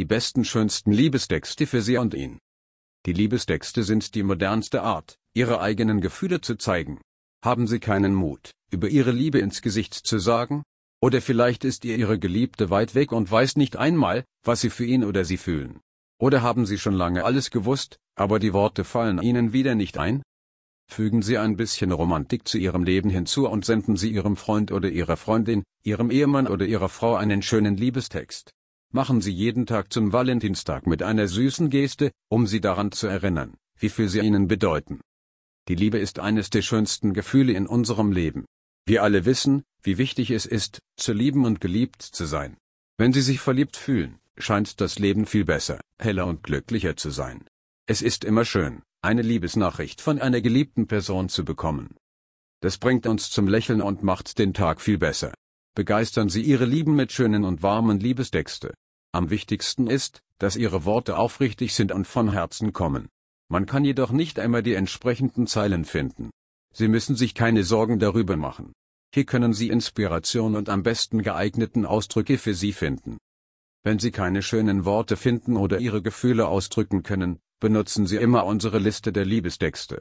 die besten schönsten Liebestexte für Sie und ihn. Die Liebestexte sind die modernste Art, Ihre eigenen Gefühle zu zeigen. Haben Sie keinen Mut, über Ihre Liebe ins Gesicht zu sagen? Oder vielleicht ist ihr Ihre Geliebte weit weg und weiß nicht einmal, was Sie für ihn oder sie fühlen. Oder haben Sie schon lange alles gewusst, aber die Worte fallen Ihnen wieder nicht ein? Fügen Sie ein bisschen Romantik zu Ihrem Leben hinzu und senden Sie Ihrem Freund oder Ihrer Freundin, Ihrem Ehemann oder Ihrer Frau einen schönen Liebestext. Machen Sie jeden Tag zum Valentinstag mit einer süßen Geste, um Sie daran zu erinnern, wie viel sie Ihnen bedeuten. Die Liebe ist eines der schönsten Gefühle in unserem Leben. Wir alle wissen, wie wichtig es ist, zu lieben und geliebt zu sein. Wenn Sie sich verliebt fühlen, scheint das Leben viel besser, heller und glücklicher zu sein. Es ist immer schön, eine Liebesnachricht von einer geliebten Person zu bekommen. Das bringt uns zum Lächeln und macht den Tag viel besser. Begeistern Sie Ihre Lieben mit schönen und warmen Liebestexte. Am wichtigsten ist, dass Ihre Worte aufrichtig sind und von Herzen kommen. Man kann jedoch nicht einmal die entsprechenden Zeilen finden. Sie müssen sich keine Sorgen darüber machen. Hier können Sie Inspiration und am besten geeigneten Ausdrücke für Sie finden. Wenn Sie keine schönen Worte finden oder Ihre Gefühle ausdrücken können, benutzen Sie immer unsere Liste der Liebestexte.